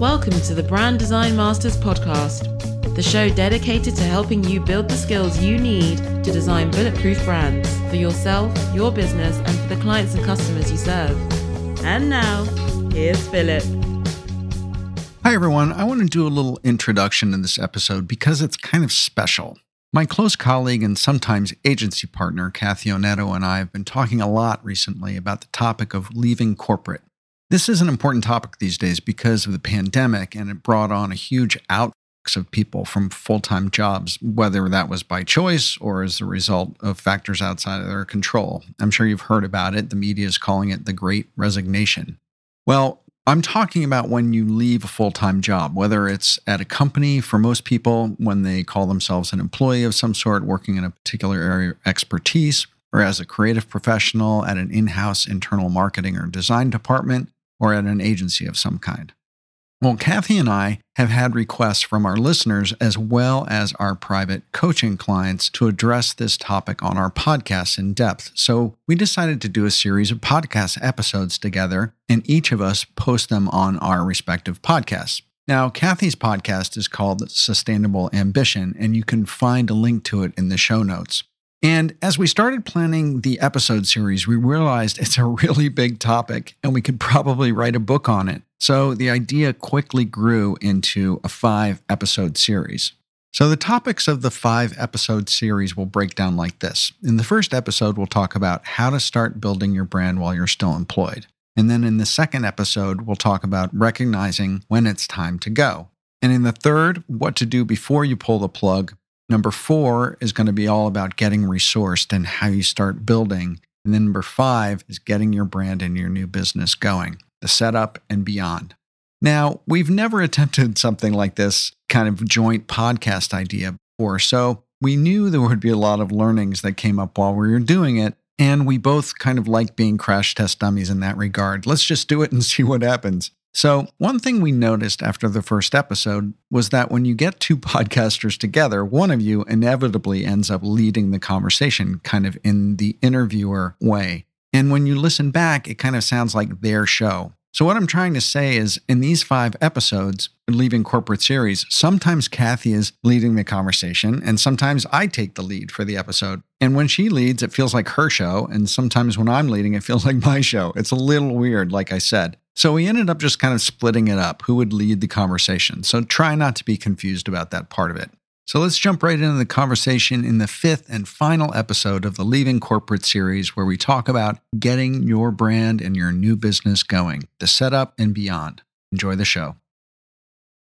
Welcome to the Brand Design Masters podcast, the show dedicated to helping you build the skills you need to design bulletproof brands for yourself, your business, and for the clients and customers you serve. And now, here's Philip. Hi, everyone. I want to do a little introduction in this episode because it's kind of special. My close colleague and sometimes agency partner, Kathy Onetto, and I have been talking a lot recently about the topic of leaving corporate. This is an important topic these days because of the pandemic, and it brought on a huge outflux of people from full time jobs, whether that was by choice or as a result of factors outside of their control. I'm sure you've heard about it. The media is calling it the Great Resignation. Well, I'm talking about when you leave a full time job, whether it's at a company for most people when they call themselves an employee of some sort, working in a particular area of expertise, or as a creative professional at an in house internal marketing or design department, or at an agency of some kind. Well, Kathy and I have had requests from our listeners as well as our private coaching clients to address this topic on our podcast in depth. So we decided to do a series of podcast episodes together, and each of us post them on our respective podcasts. Now, Kathy's podcast is called Sustainable Ambition, and you can find a link to it in the show notes. And as we started planning the episode series, we realized it's a really big topic and we could probably write a book on it. So the idea quickly grew into a five episode series. So the topics of the five episode series will break down like this. In the first episode, we'll talk about how to start building your brand while you're still employed. And then in the second episode, we'll talk about recognizing when it's time to go. And in the third, what to do before you pull the plug Number four is going to be all about getting resourced and how you start building. And then number five is getting your brand and your new business going, the setup and beyond. Now, we've never attempted something like this kind of joint podcast idea before. So we knew there would be a lot of learnings that came up while we were doing it. And we both kind of like being crash test dummies in that regard. Let's just do it and see what happens. So, one thing we noticed after the first episode was that when you get two podcasters together, one of you inevitably ends up leading the conversation, kind of in the interviewer way. And when you listen back, it kind of sounds like their show. So, what I'm trying to say is in these five episodes, Leaving Corporate Series, sometimes Kathy is leading the conversation, and sometimes I take the lead for the episode. And when she leads, it feels like her show. And sometimes when I'm leading, it feels like my show. It's a little weird, like I said. So we ended up just kind of splitting it up who would lead the conversation. So try not to be confused about that part of it. So let's jump right into the conversation in the fifth and final episode of the Leaving Corporate series, where we talk about getting your brand and your new business going, the setup and beyond. Enjoy the show.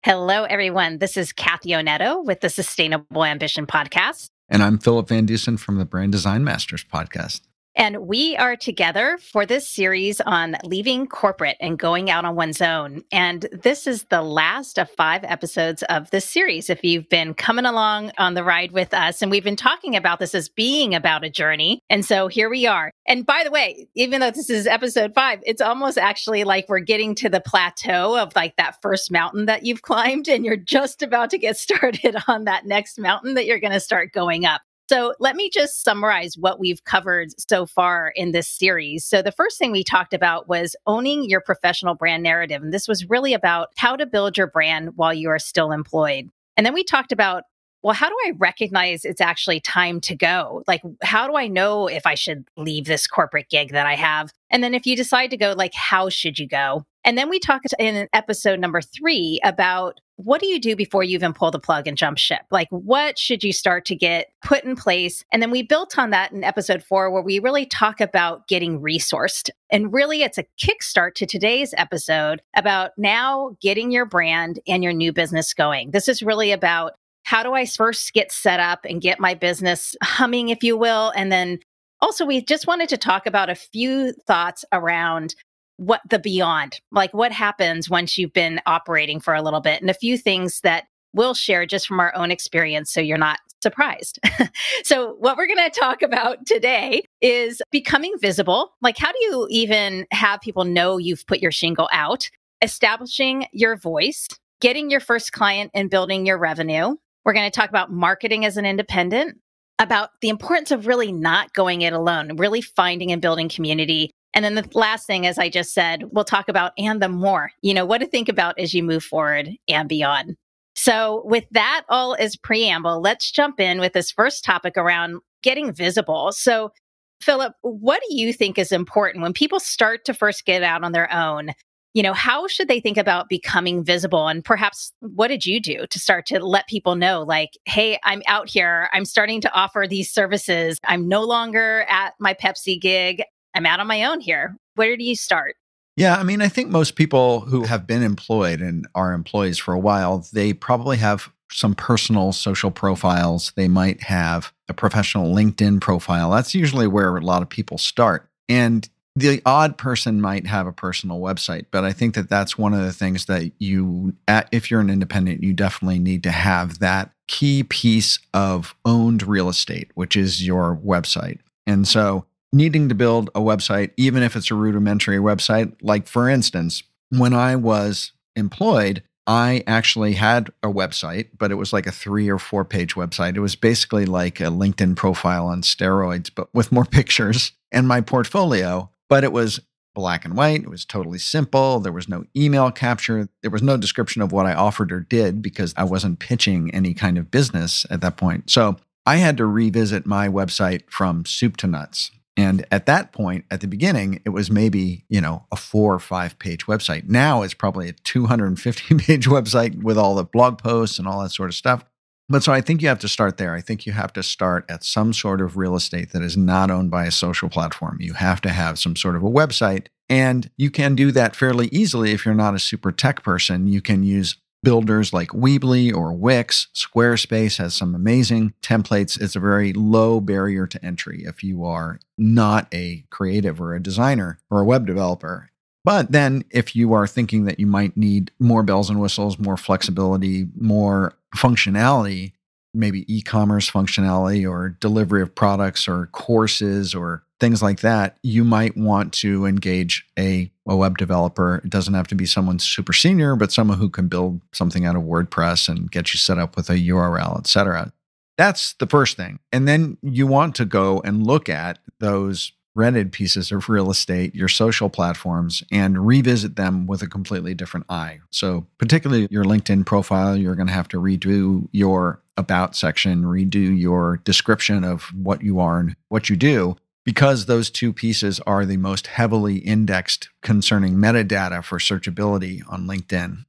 Hello, everyone. This is Kathy Onetto with the Sustainable Ambition Podcast. And I'm Philip Van Dusen from the Brand Design Masters Podcast. And we are together for this series on leaving corporate and going out on one's own. And this is the last of five episodes of this series. If you've been coming along on the ride with us, and we've been talking about this as being about a journey. And so here we are. And by the way, even though this is episode five, it's almost actually like we're getting to the plateau of like that first mountain that you've climbed, and you're just about to get started on that next mountain that you're going to start going up. So let me just summarize what we've covered so far in this series. So the first thing we talked about was owning your professional brand narrative. And this was really about how to build your brand while you are still employed. And then we talked about well, how do I recognize it's actually time to go? Like, how do I know if I should leave this corporate gig that I have? And then if you decide to go, like, how should you go? And then we talked in episode number three about what do you do before you even pull the plug and jump ship? Like, what should you start to get put in place? And then we built on that in episode four, where we really talk about getting resourced. And really, it's a kickstart to today's episode about now getting your brand and your new business going. This is really about how do I first get set up and get my business humming, if you will? And then also, we just wanted to talk about a few thoughts around what the beyond, like what happens once you've been operating for a little bit, and a few things that we'll share just from our own experience so you're not surprised. so, what we're going to talk about today is becoming visible. Like, how do you even have people know you've put your shingle out? Establishing your voice, getting your first client and building your revenue, we're going to talk about marketing as an independent, about the importance of really not going it alone, really finding and building community, And then the last thing, as I just said, we'll talk about and the more, you know, what to think about as you move forward and beyond. So, with that all as preamble, let's jump in with this first topic around getting visible. So, Philip, what do you think is important when people start to first get out on their own? You know, how should they think about becoming visible? And perhaps what did you do to start to let people know, like, hey, I'm out here. I'm starting to offer these services. I'm no longer at my Pepsi gig. I'm out on my own here. Where do you start? Yeah, I mean, I think most people who have been employed and are employees for a while, they probably have some personal social profiles. They might have a professional LinkedIn profile. That's usually where a lot of people start. And the odd person might have a personal website, but I think that that's one of the things that you, if you're an independent, you definitely need to have that key piece of owned real estate, which is your website. And so needing to build a website, even if it's a rudimentary website. Like, for instance, when I was employed, I actually had a website, but it was like a three or four page website. It was basically like a LinkedIn profile on steroids, but with more pictures and my portfolio. But it was black and white. It was totally simple. There was no email capture. There was no description of what I offered or did because I wasn't pitching any kind of business at that point. So I had to revisit my website from soup to nuts. And at that point, at the beginning, it was maybe, you know, a four or five page website. Now it's probably a 250 page website with all the blog posts and all that sort of stuff. But so I think you have to start there. I think you have to start at some sort of real estate that is not owned by a social platform. You have to have some sort of a website. And you can do that fairly easily if you're not a super tech person. You can use builders like Weebly or Wix. Squarespace has some amazing templates. It's a very low barrier to entry if you are not a creative or a designer or a web developer. But then, if you are thinking that you might need more bells and whistles, more flexibility, more functionality, maybe e commerce functionality or delivery of products or courses or things like that, you might want to engage a, a web developer. It doesn't have to be someone super senior, but someone who can build something out of WordPress and get you set up with a URL, et cetera. That's the first thing. And then you want to go and look at those rented pieces of real estate, your social platforms, and revisit them with a completely different eye. So, particularly your LinkedIn profile, you're going to have to redo your about section, redo your description of what you are and what you do because those two pieces are the most heavily indexed concerning metadata for searchability on LinkedIn.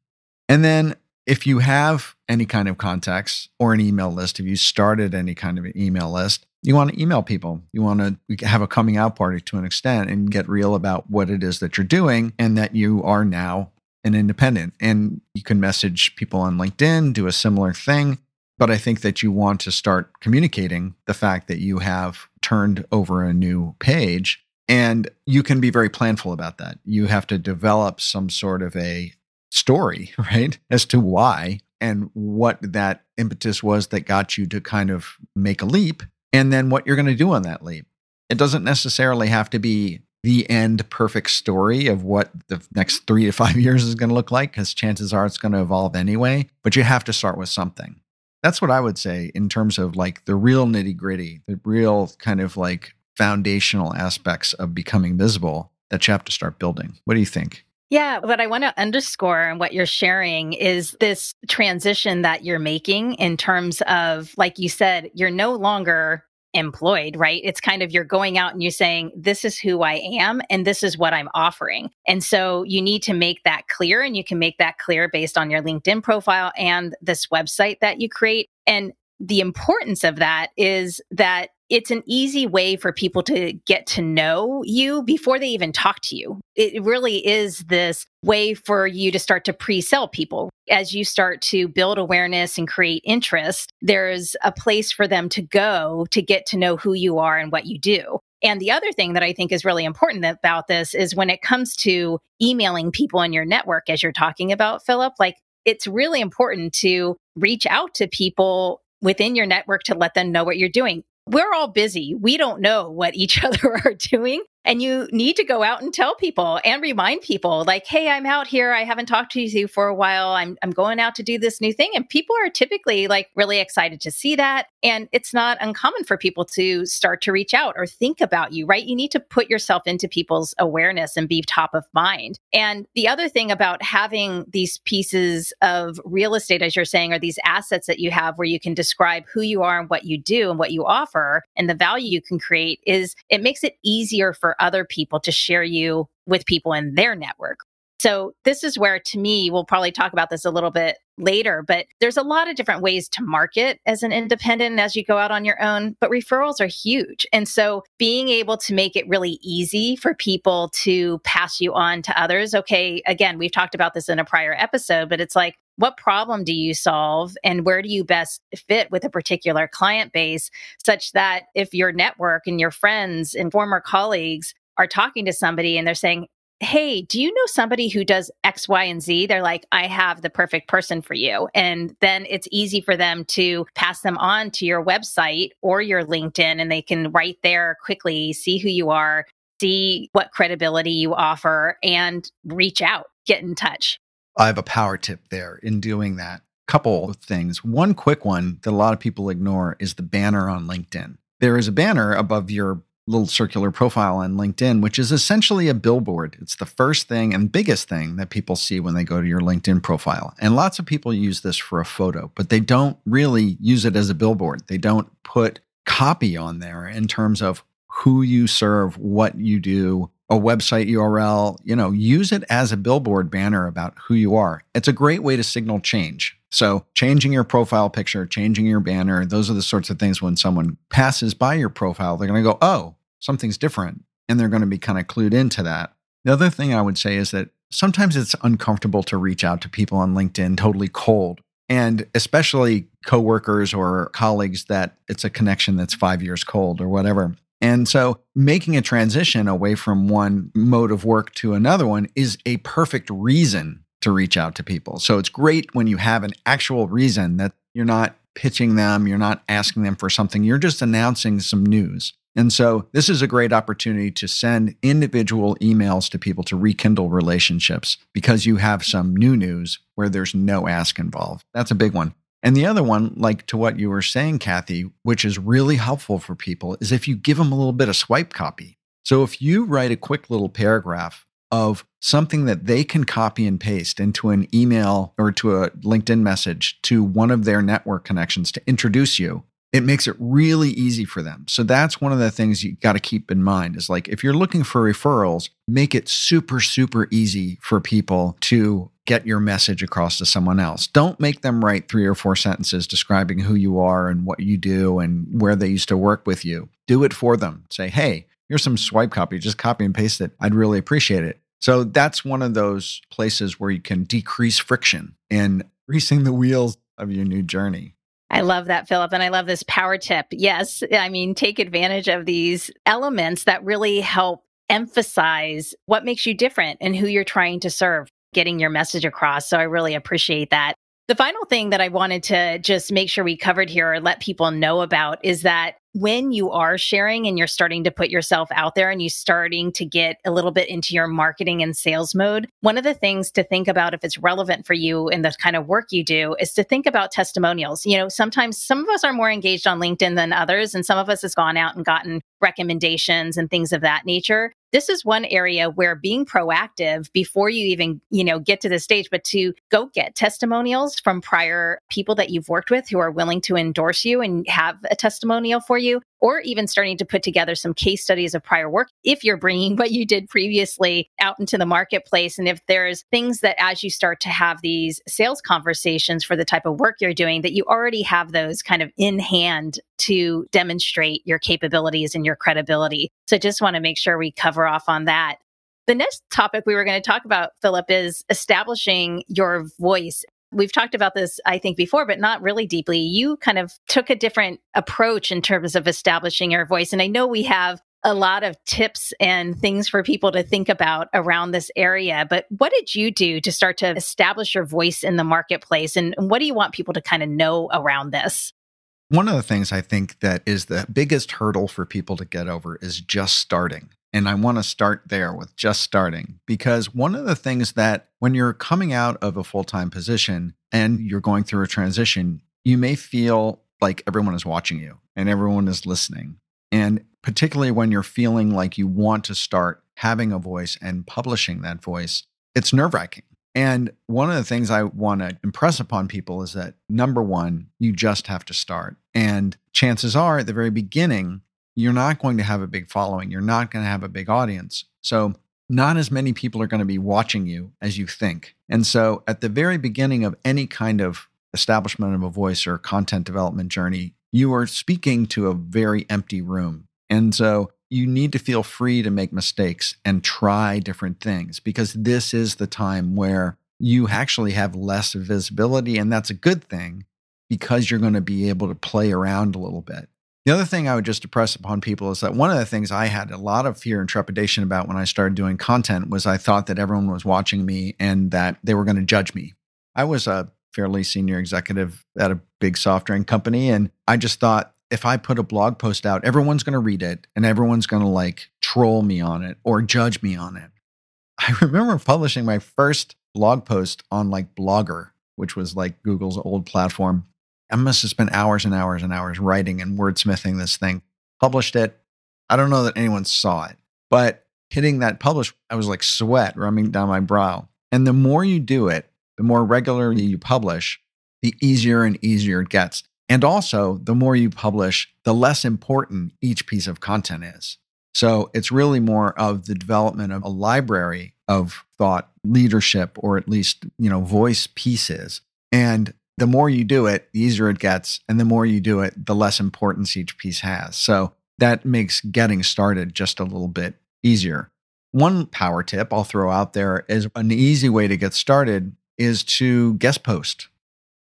And then if you have any kind of contacts or an email list, if you started any kind of an email list, you want to email people. You want to have a coming out party to an extent and get real about what it is that you're doing and that you are now an independent. And you can message people on LinkedIn, do a similar thing. But I think that you want to start communicating the fact that you have turned over a new page. And you can be very planful about that. You have to develop some sort of a story, right, as to why and what that impetus was that got you to kind of make a leap, and then what you're going to do on that leap. It doesn't necessarily have to be the end perfect story of what the next three to five years is going to look like, because chances are it's going to evolve anyway. But you have to start with something. That's what I would say in terms of like the real nitty gritty, the real kind of like foundational aspects of becoming visible that you have to start building. What do you think? Yeah, what I want to underscore and what you're sharing is this transition that you're making in terms of, like you said, you're no longer employed, right? It's kind of you're going out and you're saying, this is who I am and this is what I'm offering. And so you need to make that clear and you can make that clear based on your LinkedIn profile and this website that you create. And the importance of that is that it's an easy way for people to get to know you before they even talk to you. It really is this way for you to start to pre sell people. As you start to build awareness and create interest, there's a place for them to go to get to know who you are and what you do. And the other thing that I think is really important about this is when it comes to emailing people in your network, as you're talking about, Philip, like it's really important to reach out to people within your network to let them know what you're doing we're all busy. We don't know what each other are doing. And you need to go out and tell people and remind people, like, hey, I'm out here. I haven't talked to you for a while. I'm, I'm going out to do this new thing. And people are typically like really excited to see that. And it's not uncommon for people to start to reach out or think about you, right? You need to put yourself into people's awareness and be top of mind. And the other thing about having these pieces of real estate, as you're saying, are these assets that you have where you can describe who you are and what you do and what you offer and the value you can create is it makes it easier for other people to share you with people in their network. So, this is where, to me, we'll probably talk about this a little bit later, but there's a lot of different ways to market as an independent as you go out on your own. But referrals are huge. And so, being able to make it really easy for people to pass you on to others. Okay, again, we've talked about this in a prior episode, but it's like, what problem do you solve and where do you best fit with a particular client base such that if your network and your friends and former colleagues are talking to somebody and they're saying, Hey, do you know somebody who does X, Y, and Z? They're like, I have the perfect person for you. And then it's easy for them to pass them on to your website or your LinkedIn, and they can right there quickly see who you are, see what credibility you offer, and reach out, get in touch. I have a power tip there in doing that. Couple of things. One quick one that a lot of people ignore is the banner on LinkedIn. There is a banner above your little circular profile on LinkedIn, which is essentially a billboard. It's the first thing and biggest thing that people see when they go to your LinkedIn profile. And lots of people use this for a photo, but they don't really use it as a billboard. They don't put copy on there in terms of who you serve, what you do, a website URL, you know, use it as a billboard banner about who you are. It's a great way to signal change. So, changing your profile picture, changing your banner, those are the sorts of things when someone passes by your profile, they're going to go, oh, something's different. And they're going to be kind of clued into that. The other thing I would say is that sometimes it's uncomfortable to reach out to people on LinkedIn totally cold. And especially coworkers or colleagues that it's a connection that's five years cold or whatever. And so making a transition away from one mode of work to another one is a perfect reason to reach out to people. So it's great when you have an actual reason that you're not pitching them, you're not asking them for something, you're just announcing some news. And so this is a great opportunity to send individual emails to people to rekindle relationships because you have some new news where there's no ask involved. That's a big one. And the other one, like to what you were saying, Kathy, which is really helpful for people, is if you give them a little bit of swipe copy. So if you write a quick little paragraph of something that they can copy and paste into an email or to a LinkedIn message to one of their network connections to introduce you, it makes it really easy for them. So that's one of the things you got to keep in mind is like if you're looking for referrals, make it super, super easy for people to get your message across to someone else. Don't make them write three or four sentences describing who you are and what you do and where they used to work with you. Do it for them. Say, hey, here's some swipe copy. Just copy and paste it. I'd really appreciate it. So that's one of those places where you can decrease friction in greasing the wheels of your new journey. I love that, Philip. And I love this power tip. Yes. I mean, take advantage of these elements that really help emphasize what makes you different and who you're trying to serve, getting your message across. So I really appreciate that. The final thing that I wanted to just make sure we covered here or let people know about is that when you are sharing and you're starting to put yourself out there and you're starting to get a little bit into your marketing and sales mode, one of the things to think about if it's relevant for you in the kind of work you do is to think about testimonials. You know, sometimes some of us are more engaged on LinkedIn than others, and some of us has gone out and gotten recommendations and things of that nature this is one area where being proactive before you even you know get to the stage but to go get testimonials from prior people that you've worked with who are willing to endorse you and have a testimonial for you or even starting to put together some case studies of prior work if you're bringing what you did previously out into the marketplace. And if there's things that as you start to have these sales conversations for the type of work you're doing, that you already have those kind of in hand to demonstrate your capabilities and your credibility. So just want to make sure we cover off on that. The next topic we were going to talk about, Philip, is establishing your voice we've talked about this, I think, before, but not really deeply. You kind of took a different approach in terms of establishing your voice. And I know we have a lot of tips and things for people to think about around this area. But what did you do to start to establish your voice in the marketplace? And what do you want people to kind of know around this? One of the things I think that is the biggest hurdle for people to get over is just starting. And I want to start there with just starting because one of the things that when you're coming out of a full time position and you're going through a transition, you may feel like everyone is watching you and everyone is listening. And particularly when you're feeling like you want to start having a voice and publishing that voice, it's nerve wracking. And one of the things I want to impress upon people is that number one, you just have to start. And chances are at the very beginning, you're not going to have a big following. You're not going to have a big audience. So, not as many people are going to be watching you as you think. And so, at the very beginning of any kind of establishment of a voice or content development journey, you are speaking to a very empty room. And so, you need to feel free to make mistakes and try different things because this is the time where you actually have less visibility. And that's a good thing because you're going to be able to play around a little bit. The other thing I would just impress upon people is that one of the things I had a lot of fear and trepidation about when I started doing content was I thought that everyone was watching me and that they were going to judge me. I was a fairly senior executive at a big soft drink company, and I just thought if I put a blog post out, everyone's going to read it and everyone's going to like troll me on it or judge me on it. I remember publishing my first blog post on like Blogger, which was like Google's old platform. I must have spent hours and hours and hours writing and wordsmithing this thing. Published it. I don't know that anyone saw it, but hitting that publish, I was like sweat running down my brow. And the more you do it, the more regularly you publish, the easier and easier it gets. And also, the more you publish, the less important each piece of content is. So it's really more of the development of a library of thought leadership or at least, you know, voice pieces. And the more you do it, the easier it gets. And the more you do it, the less importance each piece has. So that makes getting started just a little bit easier. One power tip I'll throw out there is an easy way to get started is to guest post.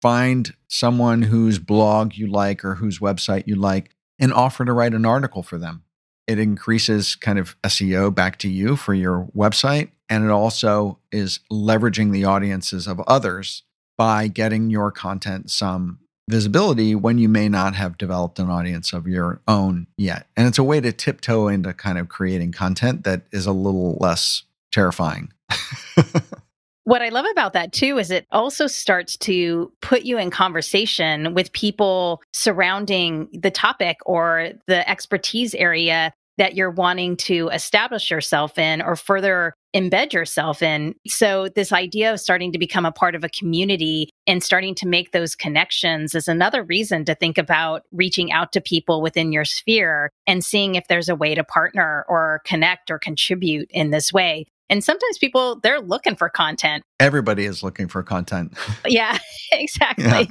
Find someone whose blog you like or whose website you like and offer to write an article for them. It increases kind of SEO back to you for your website. And it also is leveraging the audiences of others by getting your content some visibility when you may not have developed an audience of your own yet. And it's a way to tiptoe into kind of creating content that is a little less terrifying. What I love about that too is it also starts to put you in conversation with people surrounding the topic or the expertise area that you're wanting to establish yourself in or further embed yourself in. So, this idea of starting to become a part of a community and starting to make those connections is another reason to think about reaching out to people within your sphere and seeing if there's a way to partner or connect or contribute in this way. And sometimes people, they're looking for content. Everybody is looking for content. yeah, exactly. Yeah.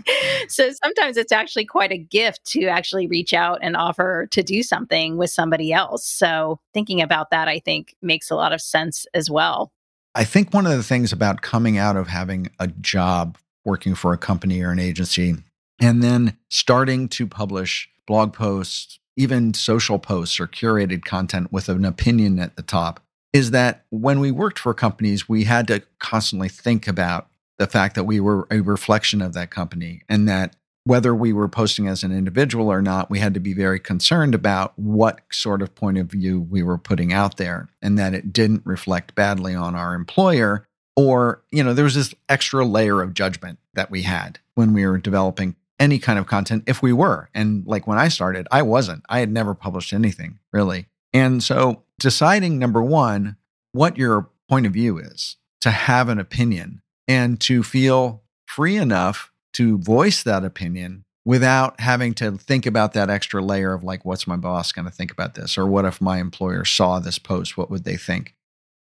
So sometimes it's actually quite a gift to actually reach out and offer to do something with somebody else. So thinking about that, I think, makes a lot of sense as well. I think one of the things about coming out of having a job working for a company or an agency and then starting to publish blog posts, even social posts or curated content with an opinion at the top is that when we worked for companies, we had to constantly think about the fact that we were a reflection of that company and that whether we were posting as an individual or not, we had to be very concerned about what sort of point of view we were putting out there and that it didn't reflect badly on our employer. Or, you know, there was this extra layer of judgment that we had when we were developing any kind of content, if we were. And like when I started, I wasn't. I had never published anything really. And so deciding number one, what your point of view is, to have an opinion and to feel free enough to voice that opinion without having to think about that extra layer of like, what's my boss going to think about this? Or what if my employer saw this post? What would they think?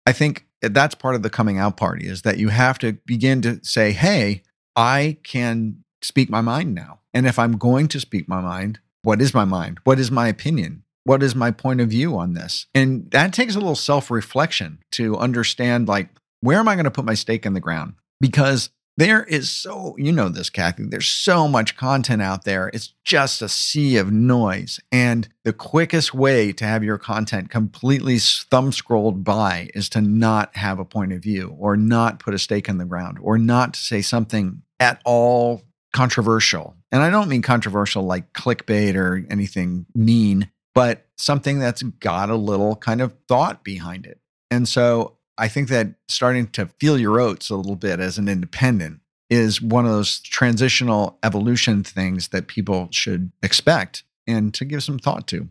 I think that's part of the coming out party is that you have to begin to say, hey, I can speak my mind now. And if I'm going to speak my mind, what is my mind? What is my opinion? What is my point of view on this? And that takes a little self reflection to understand, like, where am I going to put my stake in the ground? Because there is so, you know, this, Kathy, there's so much content out there. It's just a sea of noise. And the quickest way to have your content completely thumb scrolled by is to not have a point of view or not put a stake in the ground or not to say something at all controversial. And I don't mean controversial like clickbait or anything mean, but something that's got a little kind of thought behind it. And so I think that starting to feel your oats a little bit as an independent is one of those transitional evolution things that people should expect and to give some thought to.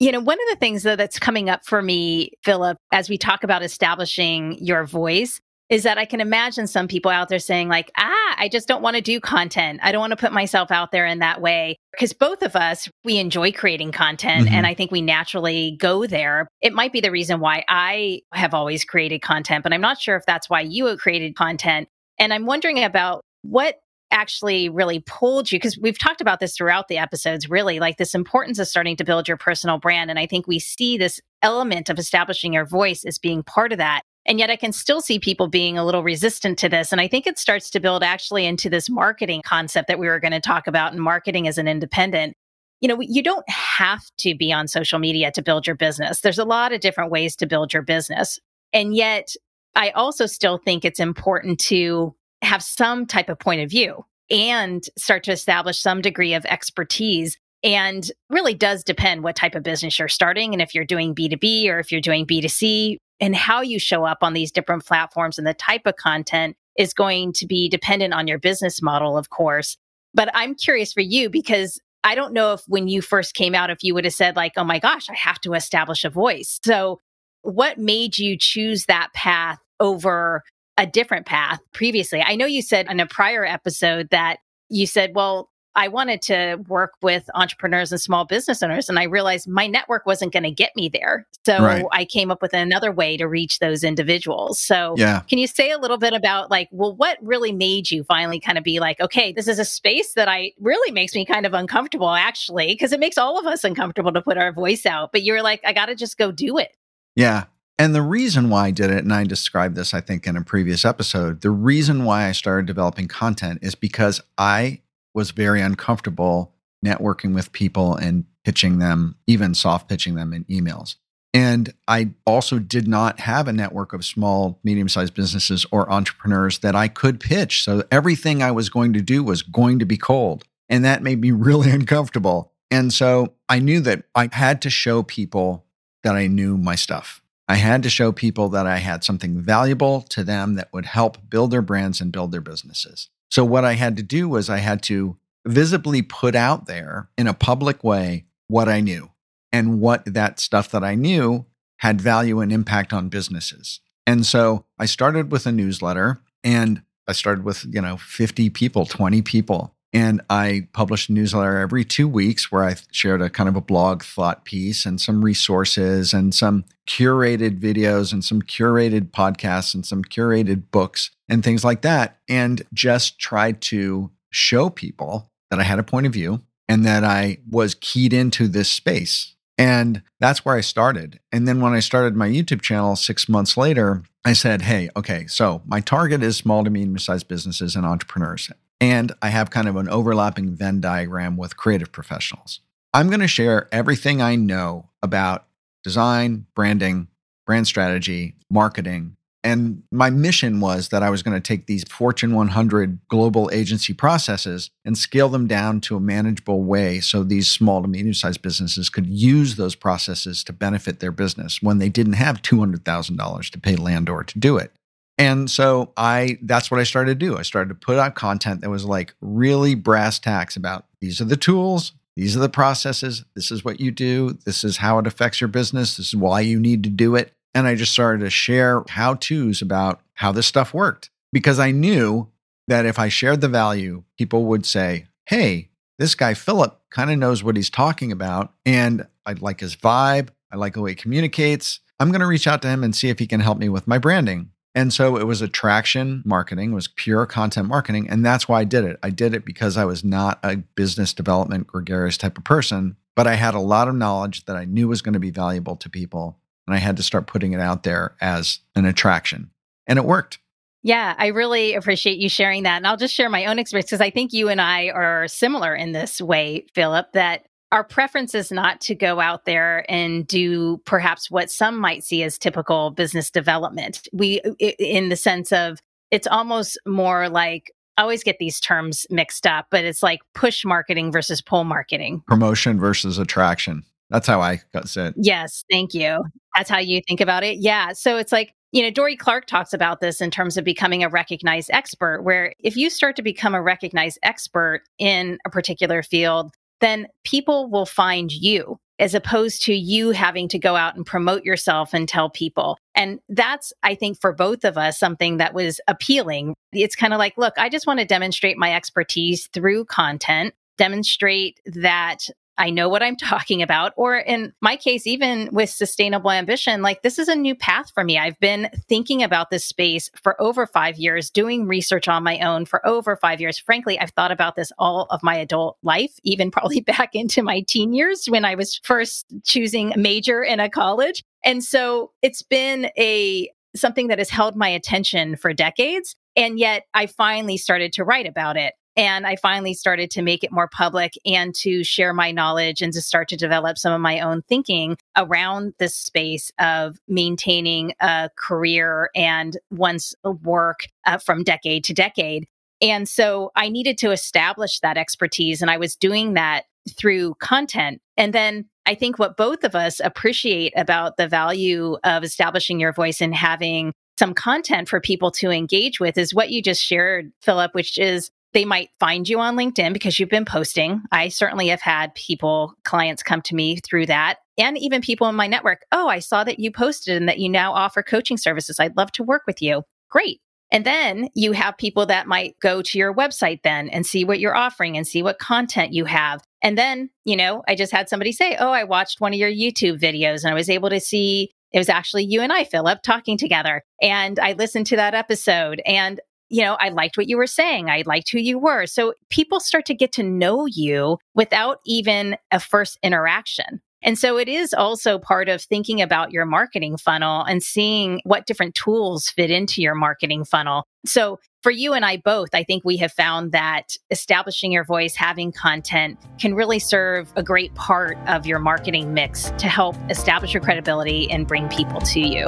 You know, one of the things though that's coming up for me, Philip, as we talk about establishing your voice, is that I can imagine some people out there saying, like, ah, I just don't want to do content. I don't want to put myself out there in that way. Because both of us, we enjoy creating content. Mm-hmm. And I think we naturally go there. It might be the reason why I have always created content, but I'm not sure if that's why you have created content. And I'm wondering about what actually really pulled you because we've talked about this throughout the episodes really like this importance of starting to build your personal brand and i think we see this element of establishing your voice as being part of that and yet I can still see people being a little resistant to this. And I think it starts to build actually into this marketing concept that we were going to talk about and marketing as an independent. You know, you don't have to be on social media to build your business. There's a lot of different ways to build your business. And yet I also still think it's important to have some type of point of view and start to establish some degree of expertise and really does depend what type of business you're starting and if you're doing B2B or if you're doing B2C and how you show up on these different platforms and the type of content is going to be dependent on your business model, of course. But I'm curious for you because I don't know if when you first came out, if you would have said, like, oh my gosh, I have to establish a voice. So, what made you choose that path over a different path previously? I know you said in a prior episode that you said, well, I wanted to work with entrepreneurs and small business owners, and I realized my network wasn't going to get me there. So right. I came up with another way to reach those individuals. So, yeah. can you say a little bit about, like, well, what really made you finally kind of be like, okay, this is a space that I really makes me kind of uncomfortable, actually, because it makes all of us uncomfortable to put our voice out. But you're like, I got to just go do it. Yeah. And the reason why I did it, and I described this, I think, in a previous episode, the reason why I started developing content is because I was very uncomfortable networking with people and pitching them, even soft pitching them in emails. And I also did not have a network of small, medium sized businesses or entrepreneurs that I could pitch. So everything I was going to do was going to be cold. And that made me really uncomfortable. And so I knew that I had to show people that I knew my stuff. I had to show people that I had something valuable to them that would help build their brands and build their businesses. So, what I had to do was I had to visibly put out there in a public way what I knew and what that stuff that I knew had value and impact on businesses. And so I started with a newsletter and I started with, you know, 50 people, 20 people. And I published a newsletter every two weeks where I shared a kind of a blog thought piece and some resources and some curated videos and some curated podcasts and some curated books and things like that. And just tried to show people that I had a point of view and that I was keyed into this space. And that's where I started. And then when I started my YouTube channel six months later, I said, hey, okay, so my target is small to medium sized businesses and entrepreneurs. And I have kind of an overlapping Venn diagram with creative professionals. I'm going to share everything I know about design, branding, brand strategy, marketing. And my mission was that I was going to take these Fortune 100 global agency processes and scale them down to a manageable way so these small to medium sized businesses could use those processes to benefit their business when they didn't have $200,000 to pay Landor to do it. And so I that's what I started to do. I started to put out content that was like really brass tacks about these are the tools, these are the processes, this is what you do, this is how it affects your business, this is why you need to do it. And I just started to share how to's about how this stuff worked because I knew that if I shared the value, people would say, Hey, this guy, Philip, kind of knows what he's talking about. And I like his vibe. I like the way he communicates. I'm going to reach out to him and see if he can help me with my branding. And so it was attraction marketing, was pure content marketing. And that's why I did it. I did it because I was not a business development gregarious type of person, but I had a lot of knowledge that I knew was going to be valuable to people. And I had to start putting it out there as an attraction. And it worked. Yeah, I really appreciate you sharing that. And I'll just share my own experience because I think you and I are similar in this way, Philip, that our preference is not to go out there and do perhaps what some might see as typical business development. We, uh, in the sense of, it's almost more like I always get these terms mixed up, but it's like push marketing versus pull marketing, promotion versus attraction. That's how I got said. Yes, thank you. That's how you think about it. Yeah. So it's like, you know, Dorie Clark talks about this in terms of becoming a recognized expert, where if you start to become a recognized expert in a particular field, then people will find you as opposed to you having to go out and promote yourself and tell people. And that's, I think, for both of us, something that was appealing. It's kind of like, look, I just want to demonstrate my expertise through content, demonstrate that I know what I'm talking about. Or in my case, even with sustainable ambition, like this is a new path for me. I've been thinking about this space for over five years, doing research on my own for over five years. Frankly, I've thought about this all of my adult life, even probably back into my teen years when I was first choosing a major in a college. And so it's been a something that has held my attention for decades. And yet I finally started to write about it. And I finally started to make it more public and to share my knowledge and to start to develop some of my own thinking around this space of maintaining a career and one's work uh, from decade to decade. And so I needed to establish that expertise. And I was doing that through content. And then I think what both of us appreciate about the value of establishing your voice and having some content for people to engage with is what you just shared, Philip, which is they might find you on LinkedIn because you've been posting. I certainly have had people, clients come to me through that, and even people in my network. Oh, I saw that you posted and that you now offer coaching services. I'd love to work with you. Great. And then you have people that might go to your website then and see what you're offering and see what content you have. And then, you know, I just had somebody say, Oh, I watched one of your YouTube videos and I was able to see it was actually you and I, Philip, talking together. And I listened to that episode and you know, I liked what you were saying. I liked who you were. So people start to get to know you without even a first interaction. And so it is also part of thinking about your marketing funnel and seeing what different tools fit into your marketing funnel. So for you and I both, I think we have found that establishing your voice, having content can really serve a great part of your marketing mix to help establish your credibility and bring people to you.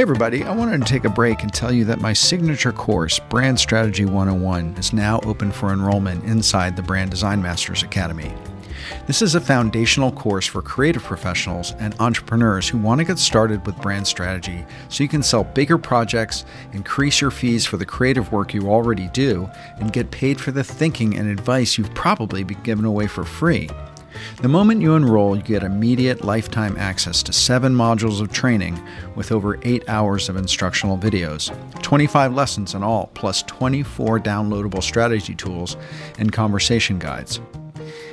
Hey, everybody, I wanted to take a break and tell you that my signature course, Brand Strategy 101, is now open for enrollment inside the Brand Design Masters Academy. This is a foundational course for creative professionals and entrepreneurs who want to get started with brand strategy so you can sell bigger projects, increase your fees for the creative work you already do, and get paid for the thinking and advice you've probably been given away for free. The moment you enroll, you get immediate lifetime access to seven modules of training with over eight hours of instructional videos, 25 lessons in all, plus 24 downloadable strategy tools and conversation guides.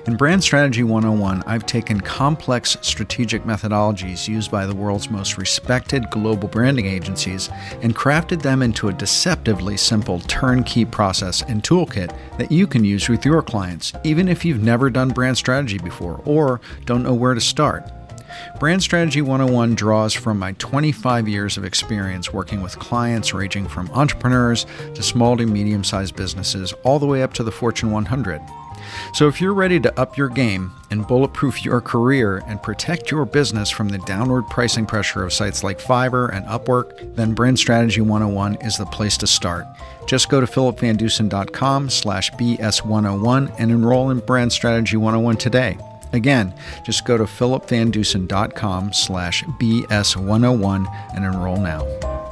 In Brand Strategy 101, I've taken complex strategic methodologies used by the world's most respected global branding agencies and crafted them into a deceptively simple turnkey process and toolkit that you can use with your clients, even if you've never done brand strategy before or don't know where to start. Brand Strategy 101 draws from my 25 years of experience working with clients ranging from entrepreneurs to small to medium sized businesses, all the way up to the Fortune 100. So, if you're ready to up your game and bulletproof your career and protect your business from the downward pricing pressure of sites like Fiverr and Upwork, then Brand Strategy 101 is the place to start. Just go to philipvandusen.com slash BS101 and enroll in Brand Strategy 101 today. Again, just go to philipvandusen.com slash BS101 and enroll now.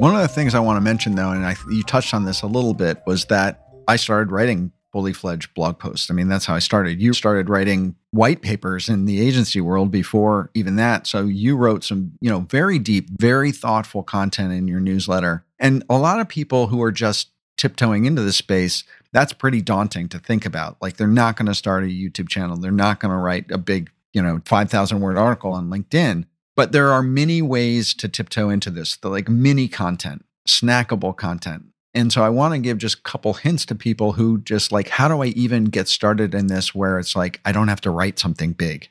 One of the things I want to mention, though, and I, you touched on this a little bit, was that I started writing fully fledged blog posts. I mean, that's how I started. You started writing white papers in the agency world before even that. So you wrote some, you know, very deep, very thoughtful content in your newsletter. And a lot of people who are just tiptoeing into this space, that's pretty daunting to think about. Like they're not going to start a YouTube channel. They're not going to write a big, you know, 5,000 word article on LinkedIn. But there are many ways to tiptoe into this, the like mini content, snackable content. And so I want to give just a couple hints to people who just like, how do I even get started in this where it's like, I don't have to write something big?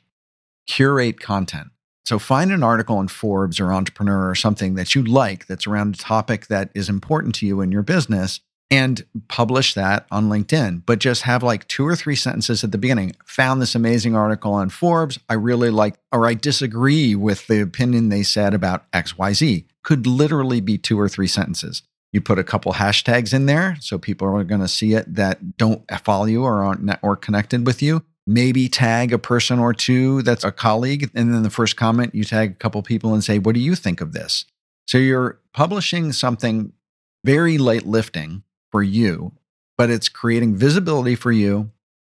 Curate content. So find an article in Forbes or Entrepreneur or something that you like that's around a topic that is important to you in your business and publish that on LinkedIn, but just have like two or three sentences at the beginning. Found this amazing article on Forbes. I really like, or I disagree with the opinion they said about XYZ. Could literally be two or three sentences. You put a couple hashtags in there so people are going to see it that don't follow you or aren't network connected with you. Maybe tag a person or two that's a colleague. And then the first comment, you tag a couple people and say, What do you think of this? So you're publishing something very light lifting for you, but it's creating visibility for you.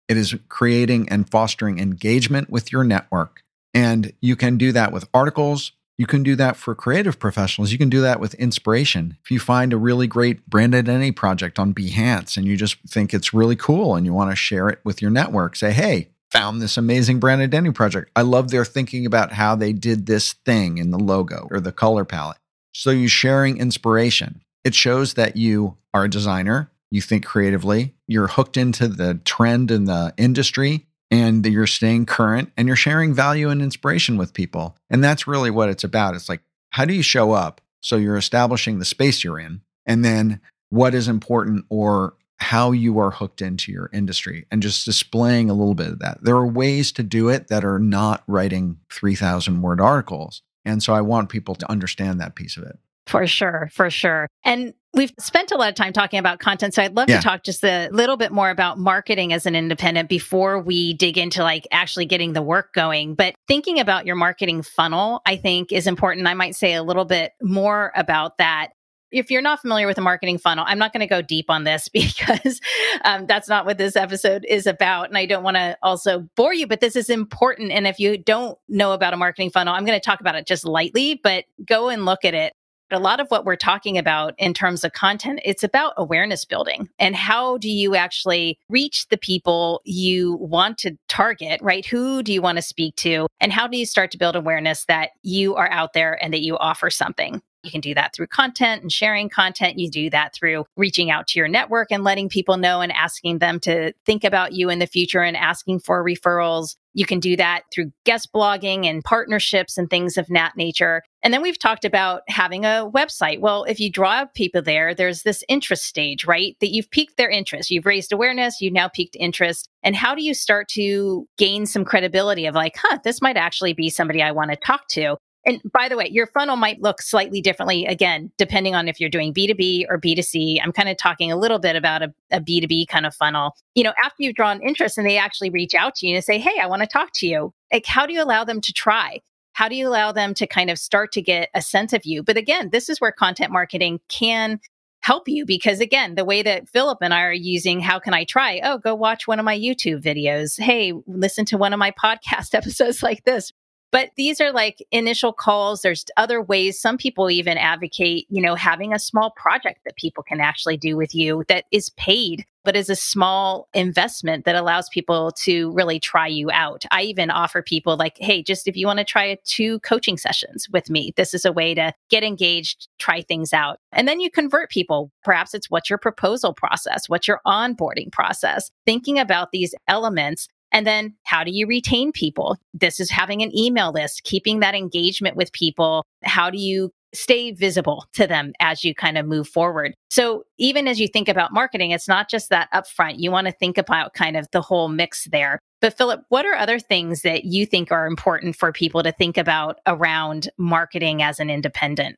It is creating and fostering engagement with your network. And you can do that with articles, you can do that for creative professionals. You can do that with inspiration. If you find a really great brand identity project on Behance and you just think it's really cool and you want to share it with your network, say, hey, found this amazing brand identity project. I love their thinking about how they did this thing in the logo or the color palette. So you're sharing inspiration. It shows that you are a designer, you think creatively, you're hooked into the trend in the industry, and you're staying current and you're sharing value and inspiration with people. And that's really what it's about. It's like, how do you show up? So you're establishing the space you're in, and then what is important or how you are hooked into your industry and just displaying a little bit of that. There are ways to do it that are not writing 3,000 word articles. And so I want people to understand that piece of it. For sure, for sure. And we've spent a lot of time talking about content. So I'd love yeah. to talk just a little bit more about marketing as an independent before we dig into like actually getting the work going. But thinking about your marketing funnel, I think is important. I might say a little bit more about that. If you're not familiar with a marketing funnel, I'm not going to go deep on this because um, that's not what this episode is about. And I don't want to also bore you, but this is important. And if you don't know about a marketing funnel, I'm going to talk about it just lightly, but go and look at it a lot of what we're talking about in terms of content, it's about awareness building and how do you actually reach the people you want to target, right? Who do you want to speak to? And how do you start to build awareness that you are out there and that you offer something? You can do that through content and sharing content. You do that through reaching out to your network and letting people know and asking them to think about you in the future and asking for referrals. You can do that through guest blogging and partnerships and things of that nature. And then we've talked about having a website. Well, if you draw people there, there's this interest stage, right? That you've piqued their interest. You've raised awareness, you've now piqued interest. And how do you start to gain some credibility of like, huh, this might actually be somebody I want to talk to? And by the way, your funnel might look slightly differently, again, depending on if you're doing B2B or B2C. I'm kind of talking a little bit about a a B2B kind of funnel. You know, after you've drawn interest and they actually reach out to you and say, Hey, I want to talk to you. Like, how do you allow them to try? How do you allow them to kind of start to get a sense of you? But again, this is where content marketing can help you because again, the way that Philip and I are using how can I try? Oh, go watch one of my YouTube videos. Hey, listen to one of my podcast episodes like this. But these are like initial calls. There's other ways. Some people even advocate, you know, having a small project that people can actually do with you that is paid, but is a small investment that allows people to really try you out. I even offer people like, hey, just if you want to try two coaching sessions with me, this is a way to get engaged, try things out. And then you convert people. Perhaps it's what's your proposal process? What's your onboarding process? Thinking about these elements and then how do you retain people? This is having an email list, keeping that engagement with people. How do you stay visible to them as you kind of move forward? So even as you think about marketing, it's not just that upfront. You want to think about kind of the whole mix there. But Philip, what are other things that you think are important for people to think about around marketing as an independent?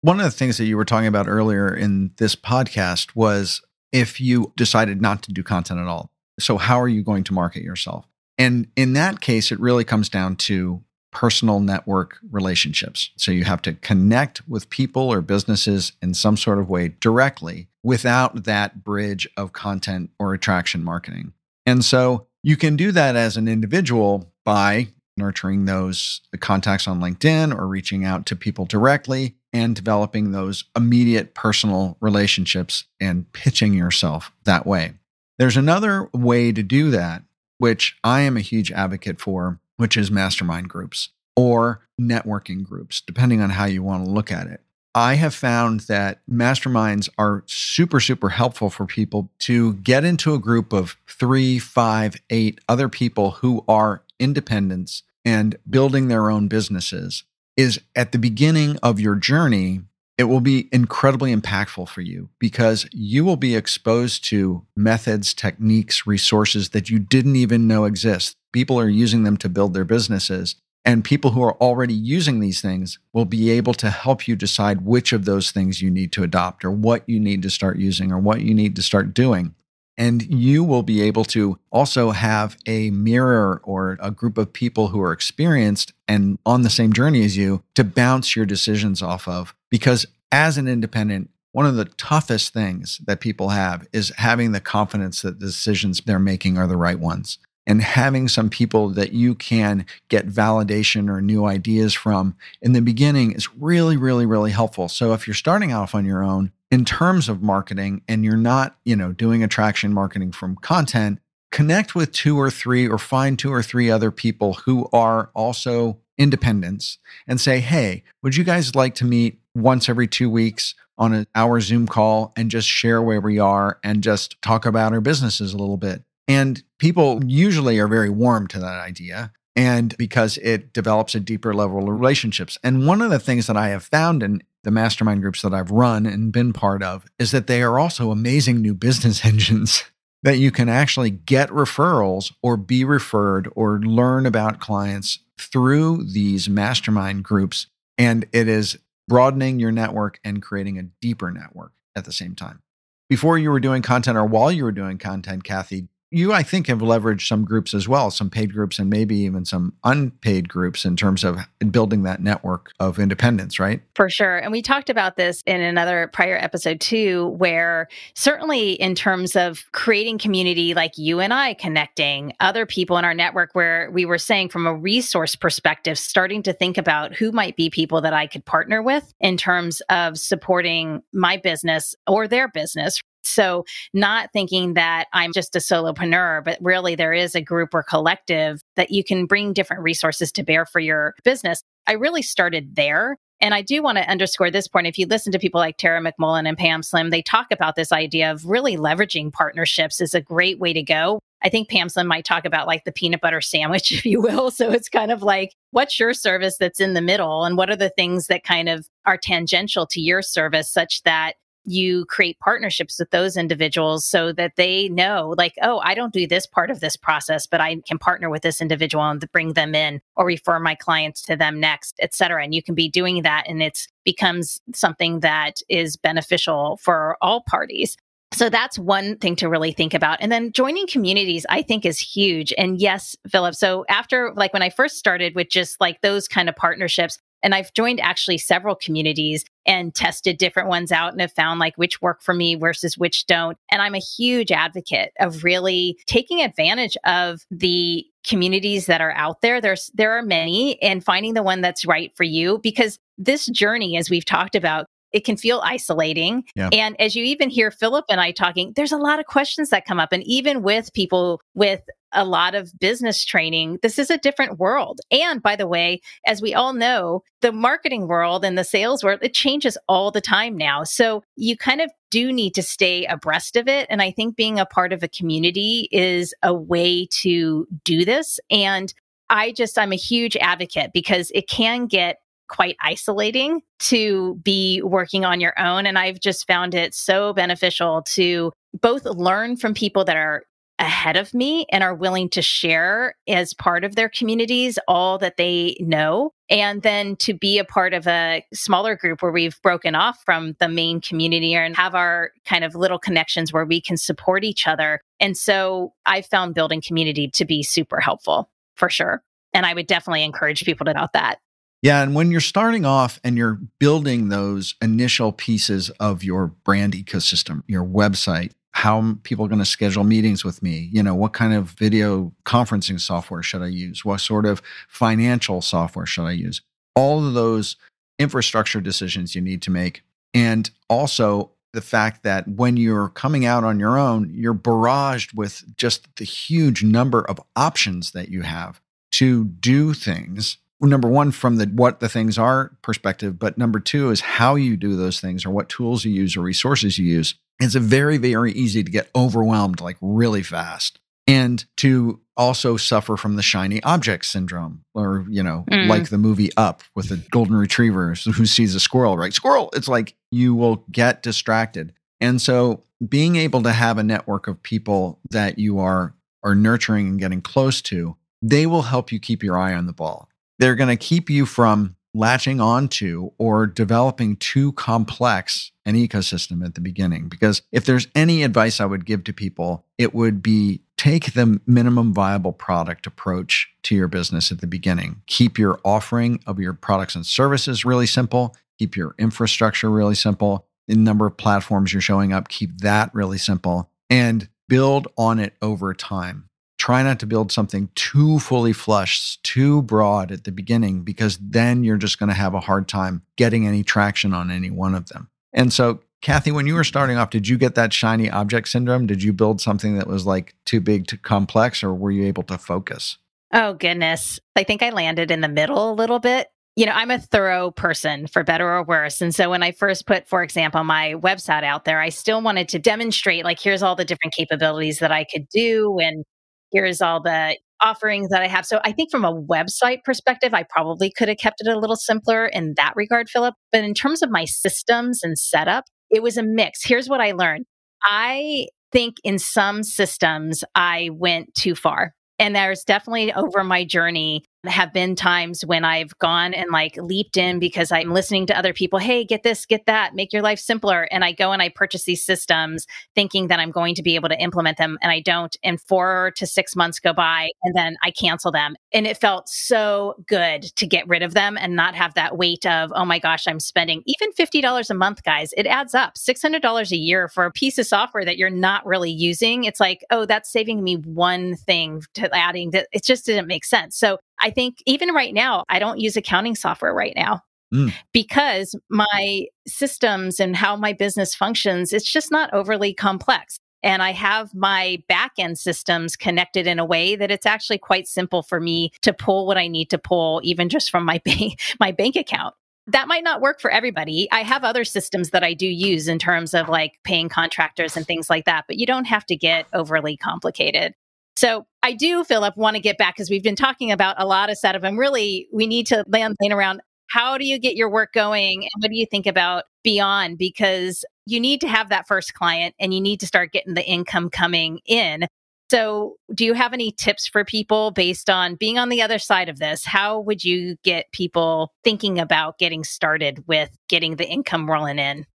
One of the things that you were talking about earlier in this podcast was if you decided not to do content at all, so, how are you going to market yourself? And in that case, it really comes down to personal network relationships. So, you have to connect with people or businesses in some sort of way directly without that bridge of content or attraction marketing. And so, you can do that as an individual by nurturing those contacts on LinkedIn or reaching out to people directly and developing those immediate personal relationships and pitching yourself that way. There's another way to do that, which I am a huge advocate for, which is mastermind groups or networking groups, depending on how you want to look at it. I have found that masterminds are super, super helpful for people to get into a group of three, five, eight other people who are independents and building their own businesses. Is at the beginning of your journey, it will be incredibly impactful for you because you will be exposed to methods, techniques, resources that you didn't even know exist. People are using them to build their businesses. And people who are already using these things will be able to help you decide which of those things you need to adopt or what you need to start using or what you need to start doing. And you will be able to also have a mirror or a group of people who are experienced and on the same journey as you to bounce your decisions off of. Because as an independent, one of the toughest things that people have is having the confidence that the decisions they're making are the right ones. And having some people that you can get validation or new ideas from in the beginning is really really really helpful. So if you're starting off on your own in terms of marketing and you're not you know doing attraction marketing from content connect with two or three or find two or three other people who are also independents and say hey would you guys like to meet once every two weeks on an hour zoom call and just share where we are and just talk about our businesses a little bit and people usually are very warm to that idea. And because it develops a deeper level of relationships. And one of the things that I have found in the mastermind groups that I've run and been part of is that they are also amazing new business engines that you can actually get referrals or be referred or learn about clients through these mastermind groups. And it is broadening your network and creating a deeper network at the same time. Before you were doing content or while you were doing content, Kathy, you, I think, have leveraged some groups as well, some paid groups and maybe even some unpaid groups in terms of building that network of independence, right? For sure. And we talked about this in another prior episode too, where certainly in terms of creating community like you and I connecting other people in our network, where we were saying from a resource perspective, starting to think about who might be people that I could partner with in terms of supporting my business or their business, so, not thinking that I'm just a solopreneur, but really there is a group or collective that you can bring different resources to bear for your business. I really started there. And I do want to underscore this point. If you listen to people like Tara McMullin and Pam Slim, they talk about this idea of really leveraging partnerships is a great way to go. I think Pam Slim might talk about like the peanut butter sandwich, if you will. So it's kind of like, what's your service that's in the middle? And what are the things that kind of are tangential to your service such that you create partnerships with those individuals so that they know like oh i don't do this part of this process but i can partner with this individual and bring them in or refer my clients to them next et cetera and you can be doing that and it becomes something that is beneficial for all parties so that's one thing to really think about. And then joining communities, I think is huge. And yes, Philip. So after like when I first started with just like those kind of partnerships, and I've joined actually several communities and tested different ones out and have found like which work for me versus which don't. And I'm a huge advocate of really taking advantage of the communities that are out there. There's there are many and finding the one that's right for you because this journey as we've talked about it can feel isolating. Yeah. And as you even hear Philip and I talking, there's a lot of questions that come up. And even with people with a lot of business training, this is a different world. And by the way, as we all know, the marketing world and the sales world, it changes all the time now. So you kind of do need to stay abreast of it. And I think being a part of a community is a way to do this. And I just, I'm a huge advocate because it can get quite isolating to be working on your own. And I've just found it so beneficial to both learn from people that are ahead of me and are willing to share as part of their communities all that they know. And then to be a part of a smaller group where we've broken off from the main community and have our kind of little connections where we can support each other. And so I found building community to be super helpful for sure. And I would definitely encourage people to note that. Yeah. And when you're starting off and you're building those initial pieces of your brand ecosystem, your website, how people are going to schedule meetings with me you know what kind of video conferencing software should i use what sort of financial software should i use all of those infrastructure decisions you need to make and also the fact that when you're coming out on your own you're barraged with just the huge number of options that you have to do things number one from the what the things are perspective but number two is how you do those things or what tools you use or resources you use. It's a very very easy to get overwhelmed like really fast. And to also suffer from the shiny object syndrome or you know mm. like the movie up with the golden retriever who sees a squirrel right? Squirrel it's like you will get distracted. And so being able to have a network of people that you are are nurturing and getting close to they will help you keep your eye on the ball they're going to keep you from latching onto or developing too complex an ecosystem at the beginning. Because if there's any advice I would give to people, it would be take the minimum viable product approach to your business at the beginning. Keep your offering of your products and services really simple, keep your infrastructure really simple. The number of platforms you're showing up, keep that really simple and build on it over time try not to build something too fully flushed, too broad at the beginning, because then you're just going to have a hard time getting any traction on any one of them. And so, Kathy, when you were starting off, did you get that shiny object syndrome? Did you build something that was like too big, too complex, or were you able to focus? Oh, goodness. I think I landed in the middle a little bit. You know, I'm a thorough person for better or worse. And so when I first put, for example, my website out there, I still wanted to demonstrate, like, here's all the different capabilities that I could do. And here's all the offerings that I have. So I think from a website perspective, I probably could have kept it a little simpler in that regard, Philip. But in terms of my systems and setup, it was a mix. Here's what I learned. I think in some systems, I went too far. And there's definitely over my journey have been times when I've gone and like leaped in because I'm listening to other people, hey, get this, get that, make your life simpler. And I go and I purchase these systems thinking that I'm going to be able to implement them and I don't. And four to six months go by and then I cancel them. And it felt so good to get rid of them and not have that weight of, oh my gosh, I'm spending even $50 a month, guys. It adds up $600 a year for a piece of software that you're not really using. It's like, oh, that's saving me one thing to adding that it just didn't make sense. So I think even right now, I don't use accounting software right now. Mm. Because my systems and how my business functions, it's just not overly complex. And I have my back end systems connected in a way that it's actually quite simple for me to pull what I need to pull, even just from my bank, my bank account. That might not work for everybody. I have other systems that I do use in terms of like paying contractors and things like that, but you don't have to get overly complicated. So I do, Philip, want to get back because we've been talking about a lot of setup and really we need to land around how do you get your work going and what do you think about beyond? Because you need to have that first client and you need to start getting the income coming in. So, do you have any tips for people based on being on the other side of this? How would you get people thinking about getting started with getting the income rolling in?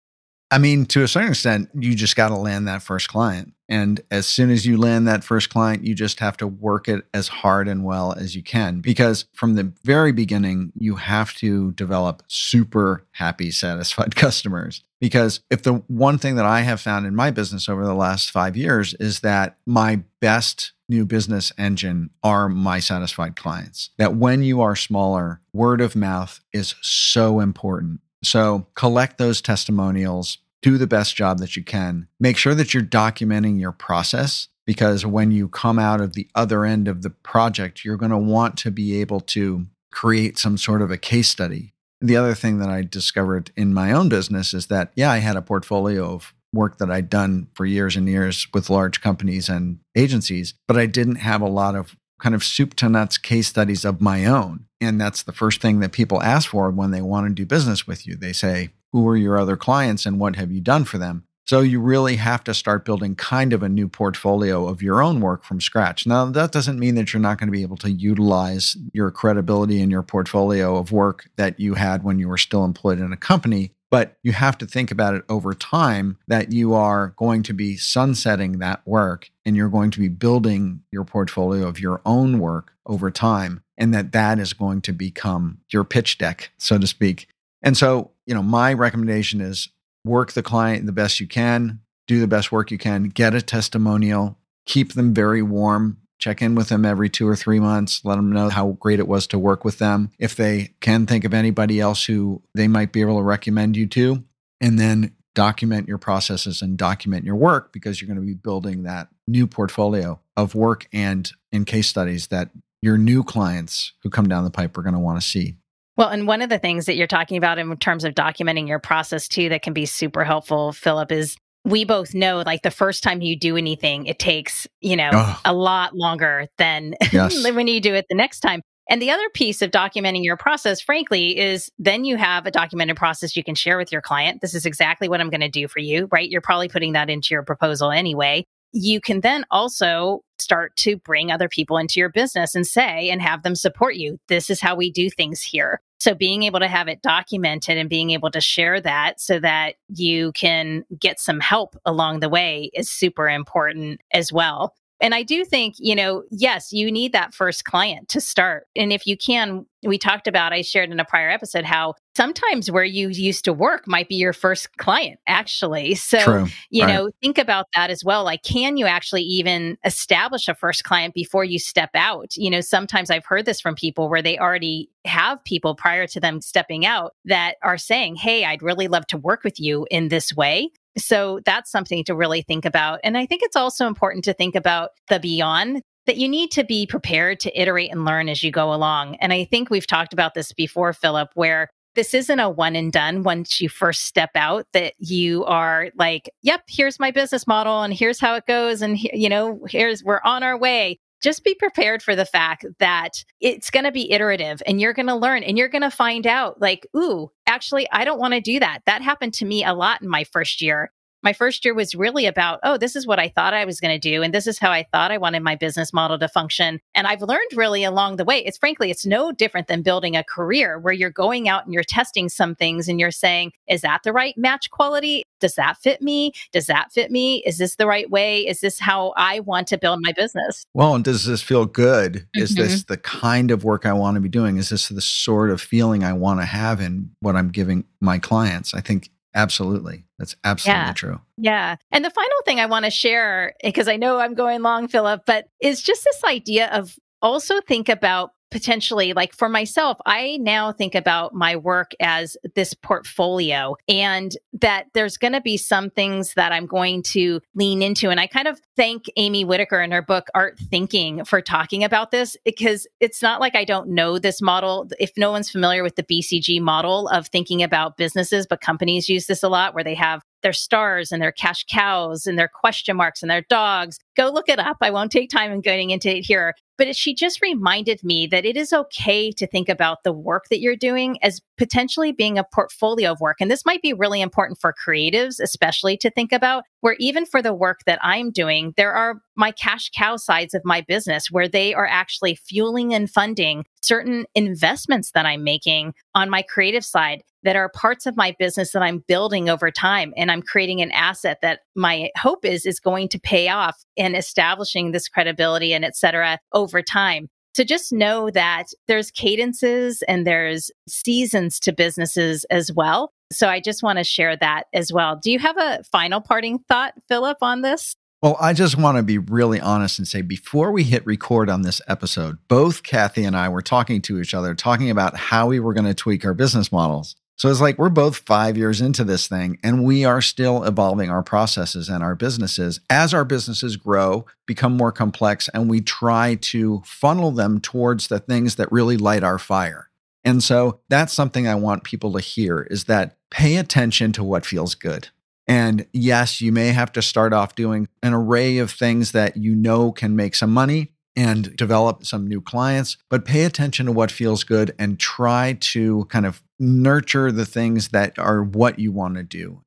I mean, to a certain extent, you just got to land that first client. And as soon as you land that first client, you just have to work it as hard and well as you can. Because from the very beginning, you have to develop super happy, satisfied customers. Because if the one thing that I have found in my business over the last five years is that my best new business engine are my satisfied clients. That when you are smaller, word of mouth is so important. So collect those testimonials, do the best job that you can. Make sure that you're documenting your process because when you come out of the other end of the project, you're going to want to be able to create some sort of a case study. The other thing that I discovered in my own business is that, yeah, I had a portfolio of work that I'd done for years and years with large companies and agencies, but I didn't have a lot of kind of soup to nuts case studies of my own. And that's the first thing that people ask for when they want to do business with you. They say, Who are your other clients and what have you done for them? So you really have to start building kind of a new portfolio of your own work from scratch. Now, that doesn't mean that you're not going to be able to utilize your credibility and your portfolio of work that you had when you were still employed in a company. But you have to think about it over time that you are going to be sunsetting that work and you're going to be building your portfolio of your own work over time and that that is going to become your pitch deck, so to speak. And so, you know, my recommendation is work the client the best you can, do the best work you can, get a testimonial, keep them very warm, check in with them every two or three months, let them know how great it was to work with them. If they can think of anybody else who they might be able to recommend you to, and then document your processes and document your work because you're going to be building that new portfolio of work and in case studies that your new clients who come down the pipe are going to want to see. Well, and one of the things that you're talking about in terms of documenting your process too that can be super helpful, Philip, is we both know like the first time you do anything, it takes, you know, oh. a lot longer than yes. when you do it the next time. And the other piece of documenting your process, frankly, is then you have a documented process you can share with your client. This is exactly what I'm going to do for you, right? You're probably putting that into your proposal anyway you can then also start to bring other people into your business and say and have them support you. This is how we do things here. So being able to have it documented and being able to share that so that you can get some help along the way is super important as well. And I do think, you know, yes, you need that first client to start. And if you can, we talked about, I shared in a prior episode how sometimes where you used to work might be your first client, actually. So, True. you right. know, think about that as well. Like, can you actually even establish a first client before you step out? You know, sometimes I've heard this from people where they already have people prior to them stepping out that are saying, Hey, I'd really love to work with you in this way. So that's something to really think about. And I think it's also important to think about the beyond that you need to be prepared to iterate and learn as you go along. And I think we've talked about this before, Philip, where this isn't a one and done once you first step out that you are like yep here's my business model and here's how it goes and you know here's we're on our way just be prepared for the fact that it's going to be iterative and you're going to learn and you're going to find out like, ooh, actually, I don't want to do that. That happened to me a lot in my first year my first year was really about, oh, this is what I thought I was going to do. And this is how I thought I wanted my business model to function. And I've learned really along the way. It's frankly, it's no different than building a career where you're going out and you're testing some things and you're saying, is that the right match quality? Does that fit me? Does that fit me? Is this the right way? Is this how I want to build my business? Well, and does this feel good? Mm-hmm. Is this mm-hmm. the kind of work I want to be doing? Is this the sort of feeling I want to have in what I'm giving my clients? I think Absolutely. That's absolutely yeah. true. Yeah. And the final thing I want to share, because I know I'm going long, Philip, but is just this idea of also think about potentially like for myself i now think about my work as this portfolio and that there's going to be some things that i'm going to lean into and i kind of thank amy whitaker in her book art thinking for talking about this because it's not like i don't know this model if no one's familiar with the bcg model of thinking about businesses but companies use this a lot where they have their stars and their cash cows and their question marks and their dogs. Go look it up. I won't take time in going into it here. But she just reminded me that it is okay to think about the work that you're doing as potentially being a portfolio of work. And this might be really important for creatives, especially to think about, where even for the work that I'm doing, there are my cash cow sides of my business where they are actually fueling and funding certain investments that I'm making on my creative side that are parts of my business that I'm building over time. And I'm creating an asset that my hope is is going to pay off in establishing this credibility and et cetera over time. So just know that there's cadences and there's seasons to businesses as well. So I just want to share that as well. Do you have a final parting thought, Philip, on this? Well, I just want to be really honest and say before we hit record on this episode, both Kathy and I were talking to each other, talking about how we were going to tweak our business models. So it's like we're both five years into this thing and we are still evolving our processes and our businesses as our businesses grow, become more complex, and we try to funnel them towards the things that really light our fire. And so that's something I want people to hear is that pay attention to what feels good. And yes, you may have to start off doing an array of things that you know can make some money and develop some new clients, but pay attention to what feels good and try to kind of nurture the things that are what you want to do.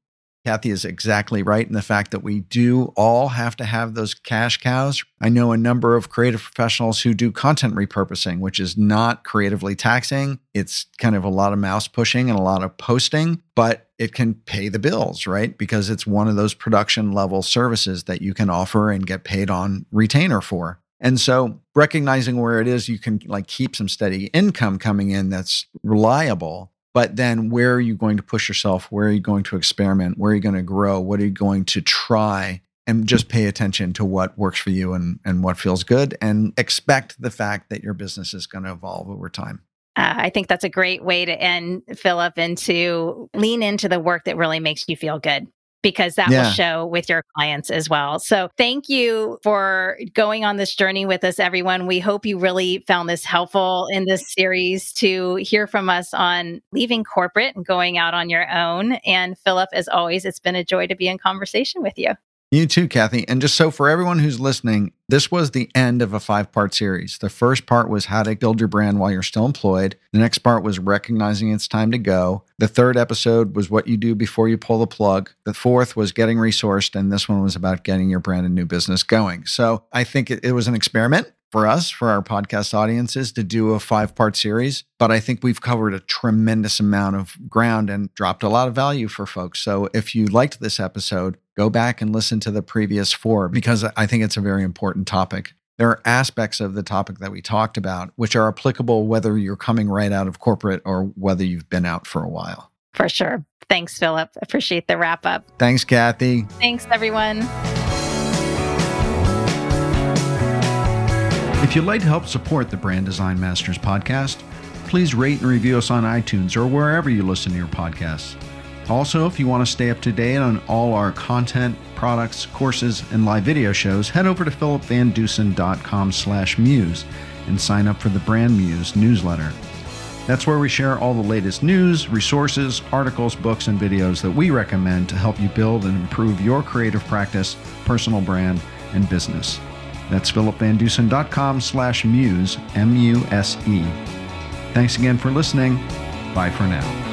Kathy is exactly right in the fact that we do all have to have those cash cows. I know a number of creative professionals who do content repurposing, which is not creatively taxing. It's kind of a lot of mouse pushing and a lot of posting, but it can pay the bills, right? Because it's one of those production level services that you can offer and get paid on retainer for. And so recognizing where it is you can like keep some steady income coming in that's reliable but then where are you going to push yourself? Where are you going to experiment? Where are you going to grow? What are you going to try? And just pay attention to what works for you and, and what feels good and expect the fact that your business is going to evolve over time. Uh, I think that's a great way to end, Philip, and to lean into the work that really makes you feel good because that yeah. will show with your clients as well. So thank you for going on this journey with us, everyone. We hope you really found this helpful in this series to hear from us on leaving corporate and going out on your own. And Philip, as always, it's been a joy to be in conversation with you. You too, Kathy. And just so for everyone who's listening, this was the end of a five part series. The first part was how to build your brand while you're still employed. The next part was recognizing it's time to go. The third episode was what you do before you pull the plug. The fourth was getting resourced. And this one was about getting your brand and new business going. So I think it, it was an experiment for us, for our podcast audiences, to do a five part series. But I think we've covered a tremendous amount of ground and dropped a lot of value for folks. So if you liked this episode, go back and listen to the previous four because I think it's a very important topic. There are aspects of the topic that we talked about which are applicable whether you're coming right out of corporate or whether you've been out for a while. For sure. Thanks, Philip. Appreciate the wrap up. Thanks, Kathy. Thanks, everyone. If you'd like to help support the Brand Design Masters podcast, please rate and review us on iTunes or wherever you listen to your podcasts. Also, if you want to stay up to date on all our content, products, courses, and live video shows, head over to philipvandusen.com slash muse and sign up for the Brand Muse newsletter. That's where we share all the latest news, resources, articles, books, and videos that we recommend to help you build and improve your creative practice, personal brand, and business. That's philipvandusen.com slash muse, M-U-S-E. Thanks again for listening. Bye for now.